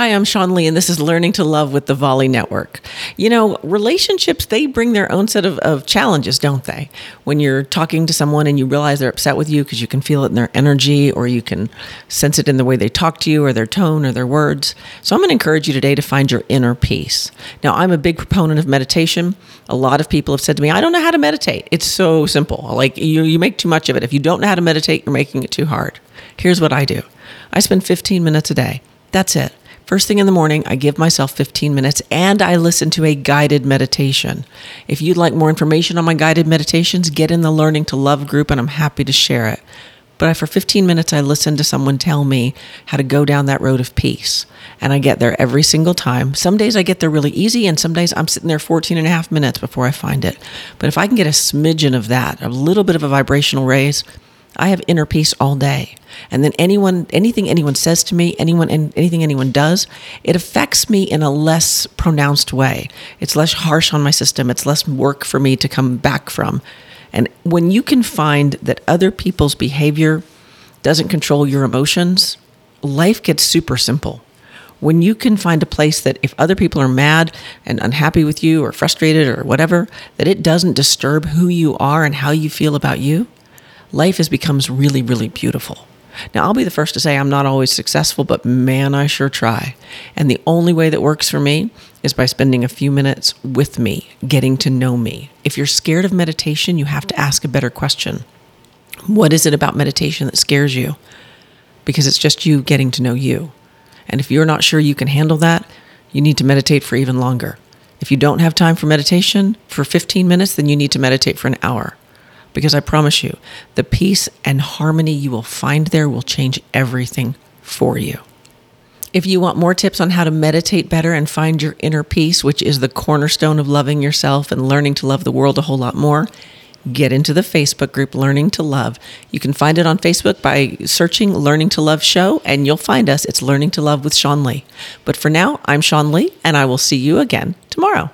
Hi, I'm Sean Lee, and this is Learning to Love with the Volley Network. You know, relationships, they bring their own set of, of challenges, don't they? When you're talking to someone and you realize they're upset with you because you can feel it in their energy or you can sense it in the way they talk to you or their tone or their words. So I'm going to encourage you today to find your inner peace. Now, I'm a big proponent of meditation. A lot of people have said to me, I don't know how to meditate. It's so simple. Like, you, you make too much of it. If you don't know how to meditate, you're making it too hard. Here's what I do I spend 15 minutes a day. That's it. First thing in the morning, I give myself 15 minutes and I listen to a guided meditation. If you'd like more information on my guided meditations, get in the Learning to Love group and I'm happy to share it. But for 15 minutes, I listen to someone tell me how to go down that road of peace. And I get there every single time. Some days I get there really easy, and some days I'm sitting there 14 and a half minutes before I find it. But if I can get a smidgen of that, a little bit of a vibrational raise, I have inner peace all day. And then anyone, anything anyone says to me, anyone, anything anyone does, it affects me in a less pronounced way. It's less harsh on my system. It's less work for me to come back from. And when you can find that other people's behavior doesn't control your emotions, life gets super simple. When you can find a place that if other people are mad and unhappy with you or frustrated or whatever, that it doesn't disturb who you are and how you feel about you, life has becomes really, really beautiful. Now, I'll be the first to say I'm not always successful, but man, I sure try. And the only way that works for me is by spending a few minutes with me, getting to know me. If you're scared of meditation, you have to ask a better question. What is it about meditation that scares you? Because it's just you getting to know you. And if you're not sure you can handle that, you need to meditate for even longer. If you don't have time for meditation for 15 minutes, then you need to meditate for an hour because I promise you, the peace and harmony you will find there will change everything for you. If you want more tips on how to meditate better and find your inner peace, which is the cornerstone of loving yourself and learning to love the world a whole lot more, get into the Facebook group Learning to Love. You can find it on Facebook by searching Learning to Love Show, and you'll find us. It's Learning to Love with Sean Lee. But for now, I'm Sean Lee, and I will see you again tomorrow.